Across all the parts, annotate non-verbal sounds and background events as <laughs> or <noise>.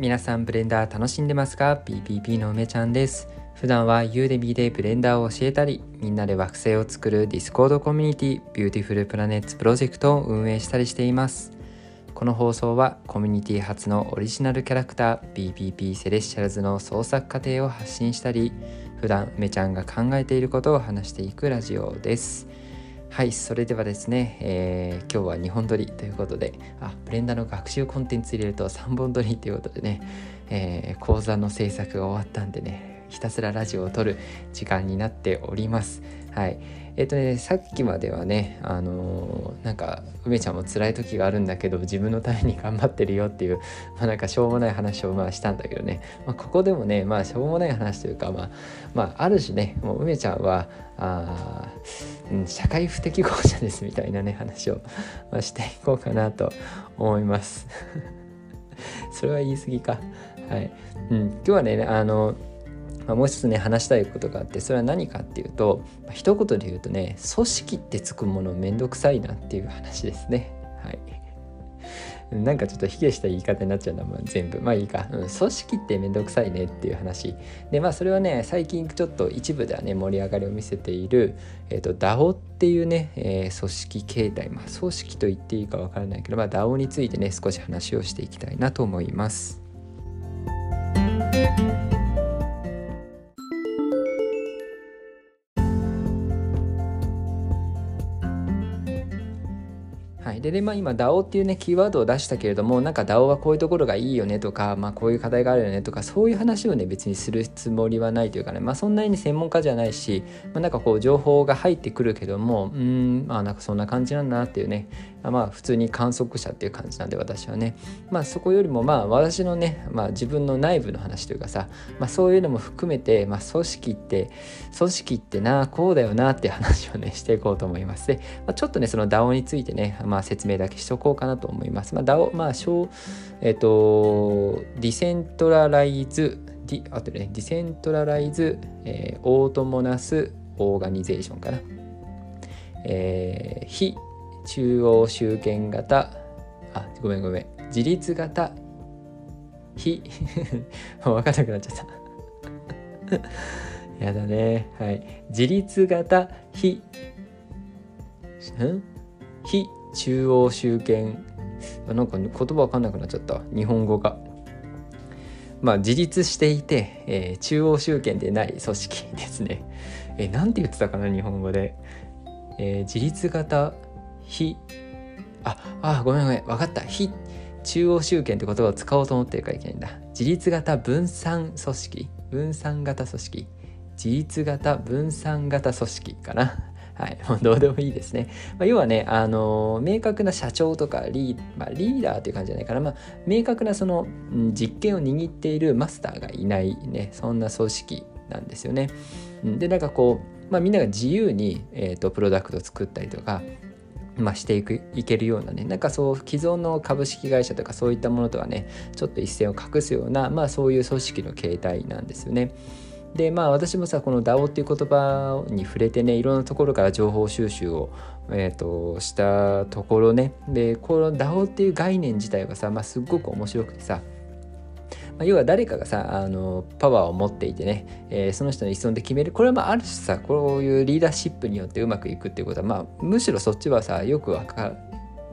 皆さんブレンダー楽しんでますか ?PPP の梅ちゃんです。普段は Udemy でブレンダーを教えたりみんなで惑星を作る Discord コミュニティ Beautiful Planets Project を運営したりしています。この放送はコミュニティ初のオリジナルキャラクター PPP セレシャルズの創作過程を発信したり普段梅ちゃんが考えていることを話していくラジオです。はいそれではですね、えー、今日は2本撮りということであブレンダーの学習コンテンツ入れると3本撮りということでね、えー、講座の制作が終わったんでねひたすらラジオを撮る時間になっております。はい。えっ、とねさっきまではねあのー、なんか梅ちゃんも辛い時があるんだけど自分のために頑張ってるよっていう <laughs> まあなんかしょうもない話をまあしたんだけどね、まあ、ここでもねまあしょうもない話というかまあまあある種ねもう梅ちゃんはあ、うん、社会不適合者ですみたいなね話を、まあ、していこうかなと思います。<laughs> それは言い過ぎか。はい、うん、今日はねあのまあ、もう一つね話したいことがあってそれは何かっていうと、まあ、一言で言うとね組織ってつくものめんどくさいなっていう話ですね。はい。なんかちょっと卑下した言い方になっちゃうのは全部。まあいいか、うん、組織ってめんどくさいねっていう話。でまあそれはね最近ちょっと一部ではね盛り上がりを見せている、えーと、DAO っていうね、えー、組織形態。まあ組織と言っていいかわからないけど、まあ、DAO についてね少し話をしていきたいなと思います。でで、まあ、今 DAO っていうねキーワードを出したけれどもなんか DAO はこういうところがいいよねとか、まあ、こういう課題があるよねとかそういう話をね別にするつもりはないというかね、まあ、そんなに専門家じゃないし、まあ、なんかこう情報が入ってくるけどもうんまあなんかそんな感じなんだなっていうねまあ普通に観測者っていう感じなんで私はね。まあそこよりもまあ私のね、まあ、自分の内部の話というかさ、まあ、そういうのも含めて、まあ、組織って組織ってなこうだよなって話をねしていこうと思います。で、まあ、ちょっとねその DAO についてね、まあ、説明だけしとこうかなと思います、まあ、DAO まあ小えっ、ー、とディセントラライズディあとね decentralized、えー、 autonomous organization かな。えー、非中央集権型あごめんごめん。自立型非。もう分かんなくなっちゃった。<laughs> やだね。はい。自立型非。ん？非中央集権。なんか言葉分かんなくなっちゃった。日本語が。まあ自立していて、えー、中央集権でない組織ですね。えー、なんて言ってたかな日本語で、えー、自立型非ああごめんごめん。分かった。非中央集権って言葉を使おうと思ってるからいけないんだ。自立型分散組織。分散型組織。自立型分散型組織かな。はい、<laughs> もうどうでもいいですね。まあ、要はね、あの明確な社長とかリ,、まあ、リーダーという感じじゃないかな、まあ、明確なその、実権を握っているマスターがいないね、そんな組織なんですよね。で、なんかこう、まあ、みんなが自由に、えーとプロダクトを作ったりとか、まあ、していくいけるようなねなんかそう既存の株式会社とかそういったものとはねちょっと一線を画すような、まあ、そういう組織の形態なんですよね。でまあ私もさこの DAO っていう言葉に触れてねいろんなところから情報収集を、えーと、したところねでこの DAO っていう概念自体がさ、まあ、すっごく面白くてさまあ、要は誰かがさあのパワーを持っていてね、えー、その人の依存で決める。これはまあある種さこういうリーダーシップによってうまくいくっていうことはまあむしろそっちはさよくわかる。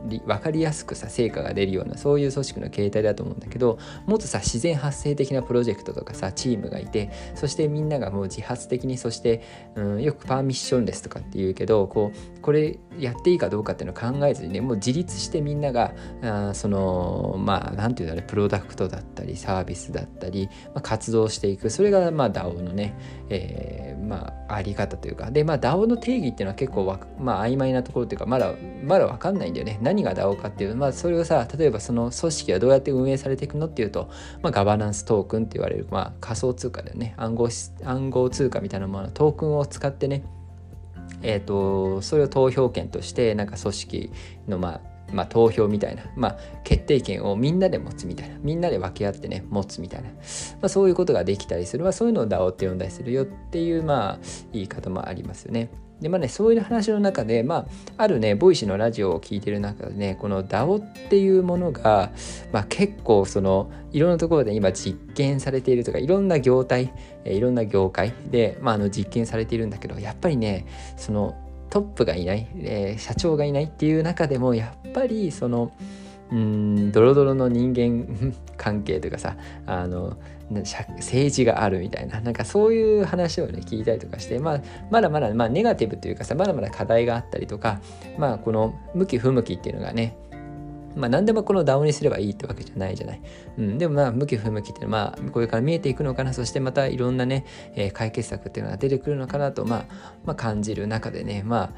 分かりやすくさ成果が出るようなそういう組織の形態だと思うんだけどもっとさ自然発生的なプロジェクトとかさチームがいてそしてみんながもう自発的にそして、うん、よくパーミッションレスとかっていうけどこうこれやっていいかどうかっていうのを考えずにねもう自立してみんながあそのまあ何て言うんだろうプロダクトだったりサービスだったり、まあ、活動していく。それがまあ DAO のね、えー、まああり方というか。でまあ DAO の定義っていうのは結構わ、まあ、曖昧なところというかまだまだ分かんないんだよね。何何が DAO かっていうまあそれをさ例えばその組織はどうやって運営されていくのっていうと、まあ、ガバナンストークンって言われる、まあ、仮想通貨だよね。暗号暗号通貨みたいなものトークンを使ってね。えーと、それを投票権としてなんか組織のまあまあ、投票みたいな、まあ、決定権をみんなで持つみたいなみんなで分け合ってね持つみたいな、まあ、そういうことができたりする、まあ、そういうのを DAO って呼んだりするよっていう、まあ、言い方もありますよね。でまあねそういう話の中でまああるねボイシのラジオを聞いてる中でねこの DAO っていうものが、まあ、結構そのいろんなところで今実験されているとかいろんな業態いろんな業界で、まあ、あの実験されているんだけどやっぱりねそのトップがいない、えー、社長がいないっていう中でもやっぱりそのうんドロドロの人間関係というかさあの政治があるみたいななんかそういう話をね聞いたりとかして、まあ、まだまだ、まあ、ネガティブというかさまだまだ課題があったりとか、まあ、この向き不向きっていうのがねまあ何でもこの DAO にすればいいってわけじゃないじゃない。うん、でもまあ向き不向きっていうのはまあこれから見えていくのかなそしてまたいろんなね、えー、解決策っていうのが出てくるのかなと、まあ、まあ感じる中でねまあ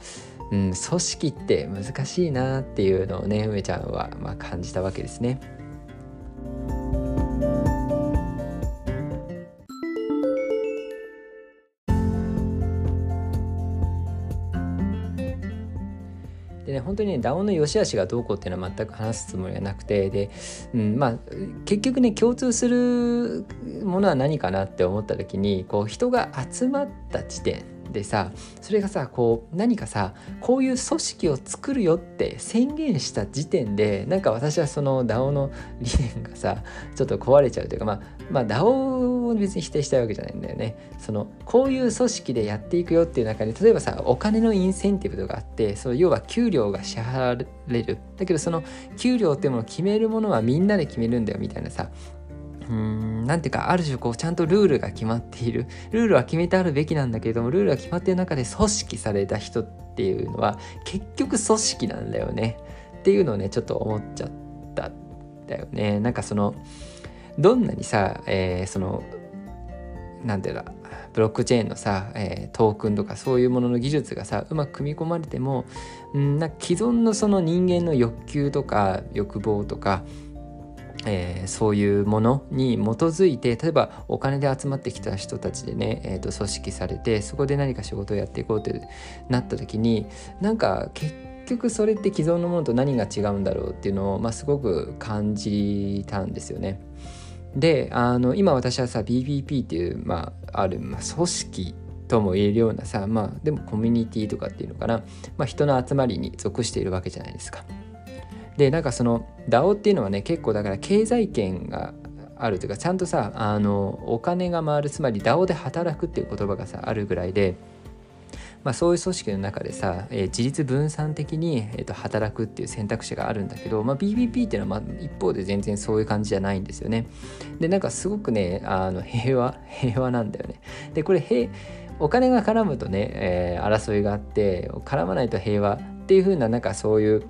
うん、組織って難しいなっていうのをね梅ちゃんはまあ感じたわけですね。本当にね DAO の良し悪しがどうこうっていうのは全く話すつもりはなくてで、うん、まあ結局ね共通するものは何かなって思った時にこう人が集まった地点でさそれがさこう何かさこういう組織を作るよって宣言した時点でなんか私はその DAO の理念がさちょっと壊れちゃうというかまあまあ DAO を別に否定したいわけじゃないんだよね。そのこういう組織でやっていくよっていう中に例えばさお金のインセンティブとかあってその要は給料が支払われる。だけどその給料っていうものを決めるものはみんなで決めるんだよみたいなさ。うんなんていうかある種こうちゃんとルールが決まっている。ルールは決めてあるべきなんだけれどもルールが決まっている中で組織された人っていうのは結局組織なんだよね。っていうのをねちょっと思っちゃったんだよね。なんかそのどんなにさ、えー、そのなんていうかブロックチェーンのさ、えー、トークンとかそういうものの技術がさうまく組み込まれてもんな既存のその人間の欲求とか欲望とかえー、そういうものに基づいて例えばお金で集まってきた人たちでね、えー、と組織されてそこで何か仕事をやっていこうってなった時になんか結局それって既存のものと何が違うんだろうっていうのを、まあ、すごく感じたんですよね。であの今私はさ BBP っていう、まあ、ある、まあ、組織とも言えるようなさまあでもコミュニティとかっていうのかな、まあ、人の集まりに属しているわけじゃないですか。でなんかその DAO っていうのはね結構だから経済圏があるというかちゃんとさあのお金が回るつまり DAO で働くっていう言葉がさあるぐらいで。まあ、そういう組織の中でさ、えー、自立分散的に、えー、と働くっていう選択肢があるんだけど、まあ、BBP っていうのはまあ一方で全然そういう感じじゃないんですよね。でなんかすごくねあの平和 <laughs> 平和なんだよね。でこれ平お金が絡むとね、えー、争いがあって絡まないと平和っていう風ななんかそういう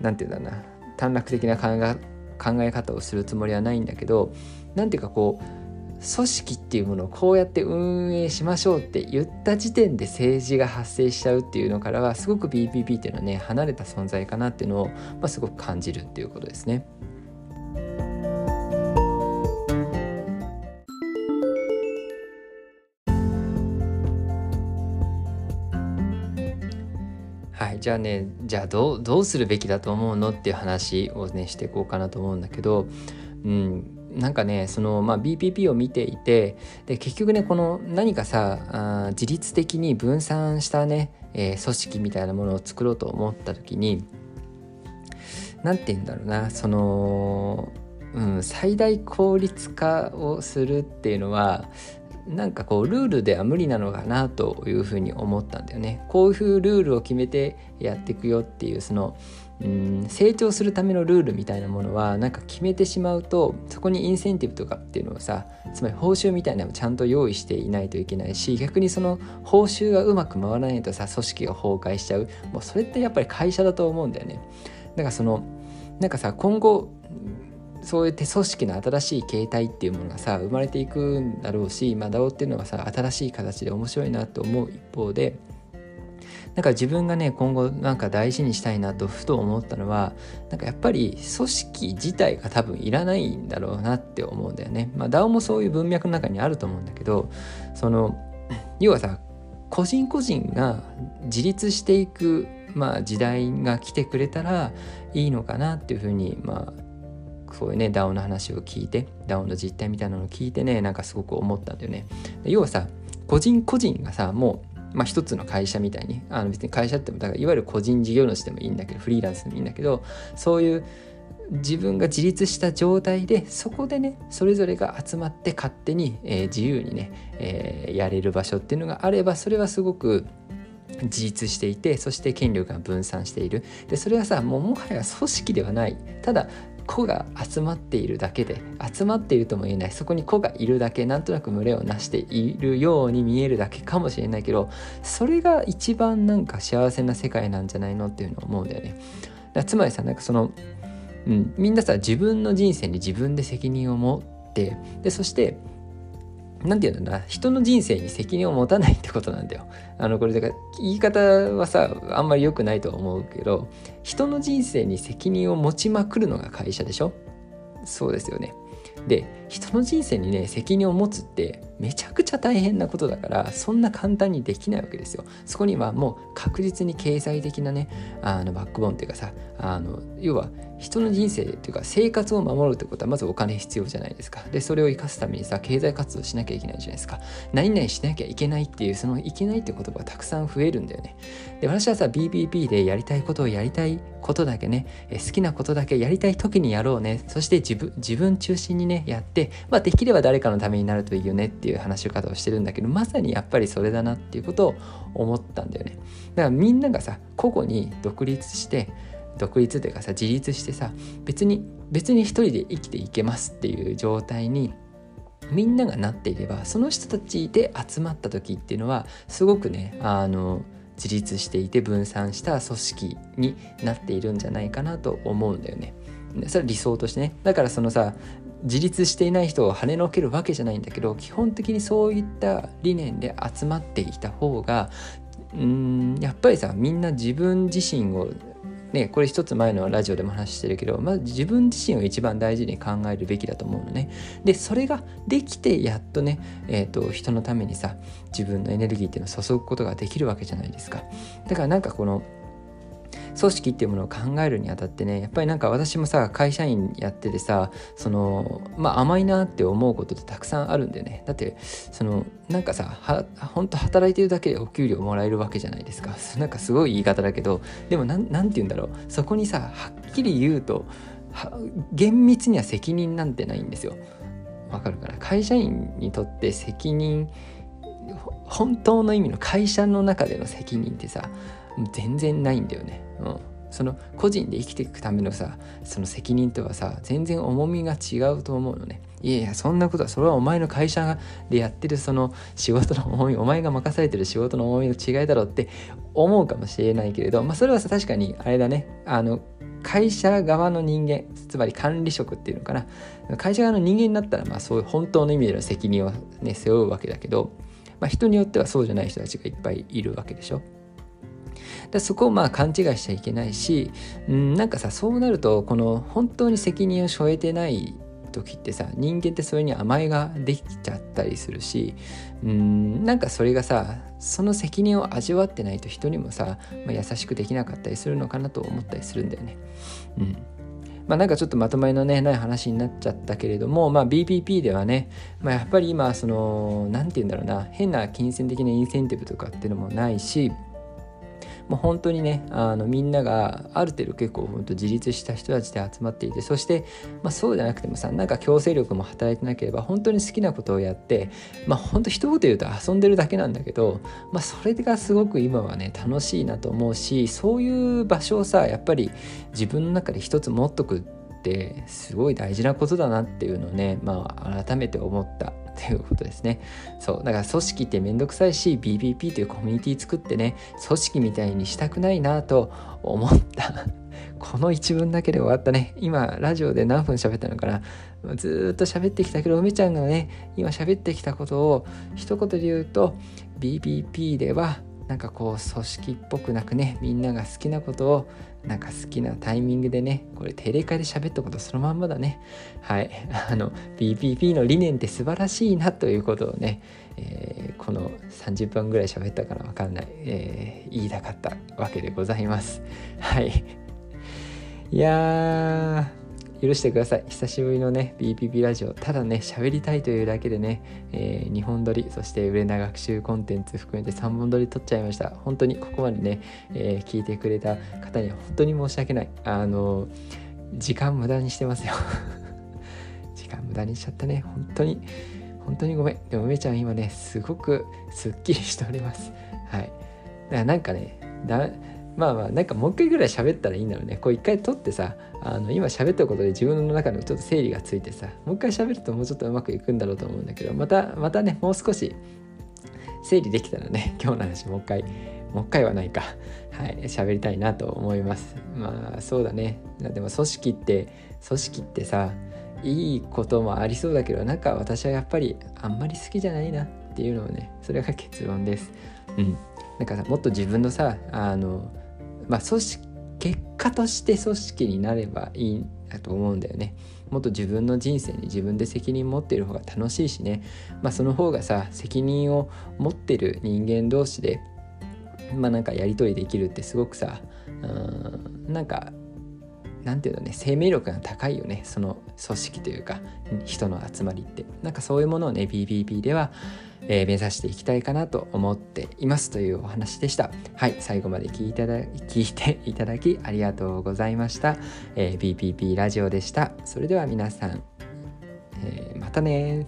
何て言うんだろうな短絡的な考え考え方をするつもりはないんだけど何ていうかこう組織っていうものをこうやって運営しましょうって言った時点で政治が発生しちゃうっていうのからはすごく BPP っていうのはね離れた存在かなっていうのを、まあ、すごく感じるっていうことですね。はいじゃあねじゃあどうどうするべきだと思うのっていう話をねしていこうかなと思うんだけど、うん、なんかねその、まあ、BPP を見ていてで結局ねこの何かさあ自律的に分散したね、えー、組織みたいなものを作ろうと思った時に何て言うんだろうなその、うん、最大効率化をするっていうのはなんかこうルールでは無理なのかなというふうに思ったんだよね。こういうルールを決めてやっていくよっていうそのうん成長するためのルールみたいなものはなんか決めてしまうとそこにインセンティブとかっていうのをさつまり報酬みたいなのをちゃんと用意していないといけないし逆にその報酬がうまく回らないとさ組織が崩壊しちゃうもうそれってやっぱり会社だと思うんだよね。だからそのなんかさ今後そういう手組織の新しい形態っていうものがさ生まれていくんだろうし、まあ、DAO っていうのはさ新しい形で面白いなと思う一方でなんか自分がね今後なんか大事にしたいなとふと思ったのはなんかやっぱり組織自体が多分いらないんだろうなって思うんだよね。まあ DAO もそういう文脈の中にあると思うんだけどその要はさ個人個人が自立していく、まあ、時代が来てくれたらいいのかなっていうふうにまあそういうね DAO の話を聞いて DAO の実態みたいなのを聞いてねなんかすごく思ったんだよね。要はさ個人個人がさもうまあ、一つの会社みたいにあの別に会社ってもだからいわゆる個人事業主でもいいんだけどフリーランスでもいいんだけどそういう自分が自立した状態でそこでねそれぞれが集まって勝手に、えー、自由にね、えー、やれる場所っていうのがあればそれはすごく自立していてそして権力が分散している。でそれはさもうもはや組織ではない。ただ子が集まっているだけで集まっているとも言えないそこに子がいるだけなんとなく群れをなしているように見えるだけかもしれないけどそれが一番なんか幸せな世界なんじゃないのっていうのを思うんだよね。だつまりさなんかその、うん、みんなさ自分の人生に自分で責任を持ってでそしてなんていうんだ？ろうな人の人生に責任を持たないってことなんだよ。あのこれだから言い方はさあんまり良くないと思うけど人の人生に責任を持ちまくるのが会社でしょ？そうですよね。で人の人生にね責任を持つってめちゃくちゃ大変なことだからそんな簡単にできないわけですよ。そこにはもう確実に経済的なねあのバックボーンっていうかさあの要は人の人生っていうか生活を守るってことはまずお金必要じゃないですか。でそれを生かすためにさ経済活動しなきゃいけないじゃないですか。何々しなきゃいけないっていうそのいけないって言葉がたくさん増えるんだよね。で私はさ BBP でやりたいことをやりたいことだけね好きなことだけやりたい時にやろうねそして自分自分中心にねやって、まあ、できれば誰かのためになるといいよねっていう話し方をしてるんだけどまさにやっぱりそれだなっていうことを思ったんだよねだからみんながさ個々に独立して独立というかさ自立してさ別に別に一人で生きていけますっていう状態にみんながなっていればその人たちで集まった時っていうのはすごくねあの自立していて分散した組織になっているんじゃないかなと思うんだよね。それは理想としてねだからそのさ自立していない人を跳ねのけるわけじゃないんだけど基本的にそういった理念で集まっていた方がうんやっぱりさみんな自分自身をね、これ一つ前のラジオでも話してるけど、まず自分自身を一番大事に考えるべきだと思うのね。で、それができてやっとね、えっ、ー、と、人のためにさ、自分のエネルギーっていうのを注ぐことができるわけじゃないですか。だからなんかこの、組織っていうものを考えるにあたってねやっぱりなんか私もさ会社員やっててさそのまあ甘いなって思うことってたくさんあるんだよね。だってそのなんかさは本当働いてるだけでお給料もらえるわけじゃないですか。なんかすごい言い方だけどでもなんなんて言うんだろう。そこにさはっきり言うと厳密には責任なんてないんですよ。わかるかな？会社員にとって責任本当の意味の会社の中での責任ってさ全然ないんだよね。うん、その個人で生きていくためのさその責任とはさ全然重みが違うと思うのねいやいやそんなことはそれはお前の会社でやってるその仕事の重みお前が任されてる仕事の重みの違いだろうって思うかもしれないけれどまあそれはさ確かにあれだねあの会社側の人間つまり管理職っていうのかな会社側の人間になったらまあそういう本当の意味での責任をね背負うわけだけど、まあ、人によってはそうじゃない人たちがいっぱいいるわけでしょ。でそこをまあ勘違いしちゃいけないし、うん、なんかさそうなるとこの本当に責任を背負えてない時ってさ人間ってそれに甘えができちゃったりするしうんなんかそれがさその責任を味わってないと人にもさ、まあ、優しくできなかったりするのかなと思ったりするんだよね。うんまあ、なんかちょっとまとまりのねない話になっちゃったけれども、まあ、BPP ではね、まあ、やっぱり今その何て言うんだろうな変な金銭的なインセンティブとかっていうのもないしもう本当にねあのみんながある程度結構本当自立した人たちで集まっていてそして、まあ、そうじゃなくてもさなんか強制力も働いてなければ本当に好きなことをやってまあ本当一言言うと遊んでるだけなんだけど、まあ、それがすごく今はね楽しいなと思うしそういう場所をさやっぱり自分の中で一つ持っとくってすごい大事なことだなっていうのをね、まあ、改めて思った。っていうことですね。そう。だから組織ってめんどくさいし、BBP というコミュニティ作ってね、組織みたいにしたくないなと思った。<laughs> この一文だけで終わったね。今、ラジオで何分喋ったのかな。ずっと喋ってきたけど、梅ちゃんがね、今喋ってきたことを一言で言うと、BBP ではなんかこう組織っぽくなくねみんなが好きなことをなんか好きなタイミングでねこれ定例会で喋ったことそのまんまだね。はい。あの BPP の理念って素晴らしいなということをね、えー、この30分ぐらい喋ったから分かんない、えー、言いたかったわけでございます。はい。いや許してください。久しぶりのね BPP ラジオ。ただね喋りたいというだけでね、えー、2本撮りそして売れな学習コンテンツ含めて3本撮り撮っちゃいました。本当にここまでね、えー、聞いてくれた方には本当に申し訳ない。あの時間無駄にしてますよ。<laughs> 時間無駄にしちゃったね。本当に本当にごめん。でも梅ちゃん今ねすごくすっきりしております。はい。だからなんかねだまあまあなんかもう一回ぐらい喋ったらいいんだろうね。こう一回撮ってさあの今喋ったことで自分の中のちょっと整理がついてさもう一回喋るともうちょっとうまくいくんだろうと思うんだけどまたまたねもう少し整理できたらね <laughs> 今日の話もう一回もう一回はないか。はい喋りたいなと思います。まあそうだね。でも組織って組織ってさいいこともありそうだけどなんか私はやっぱりあんまり好きじゃないなっていうのをねそれが結論です。うん。なんかさもっと自分のさあのまあ組織果として組織になればいいんだと思うんだよね。もっと自分の人生に自分で責任持ってる方が楽しいしね。まあその方がさ責任を持ってる人間同士でまあなんかやり取りできるってすごくさうんなんかなんていうのね生命力が高いよねその組織というか人の集まりってなんかそういうものをね BBB ではえー、目指していきたいかなと思っていますというお話でした。はい、最後まで聞いただ聞いていただきありがとうございました。えー、BPP ラジオでした。それでは皆さん、えー、またね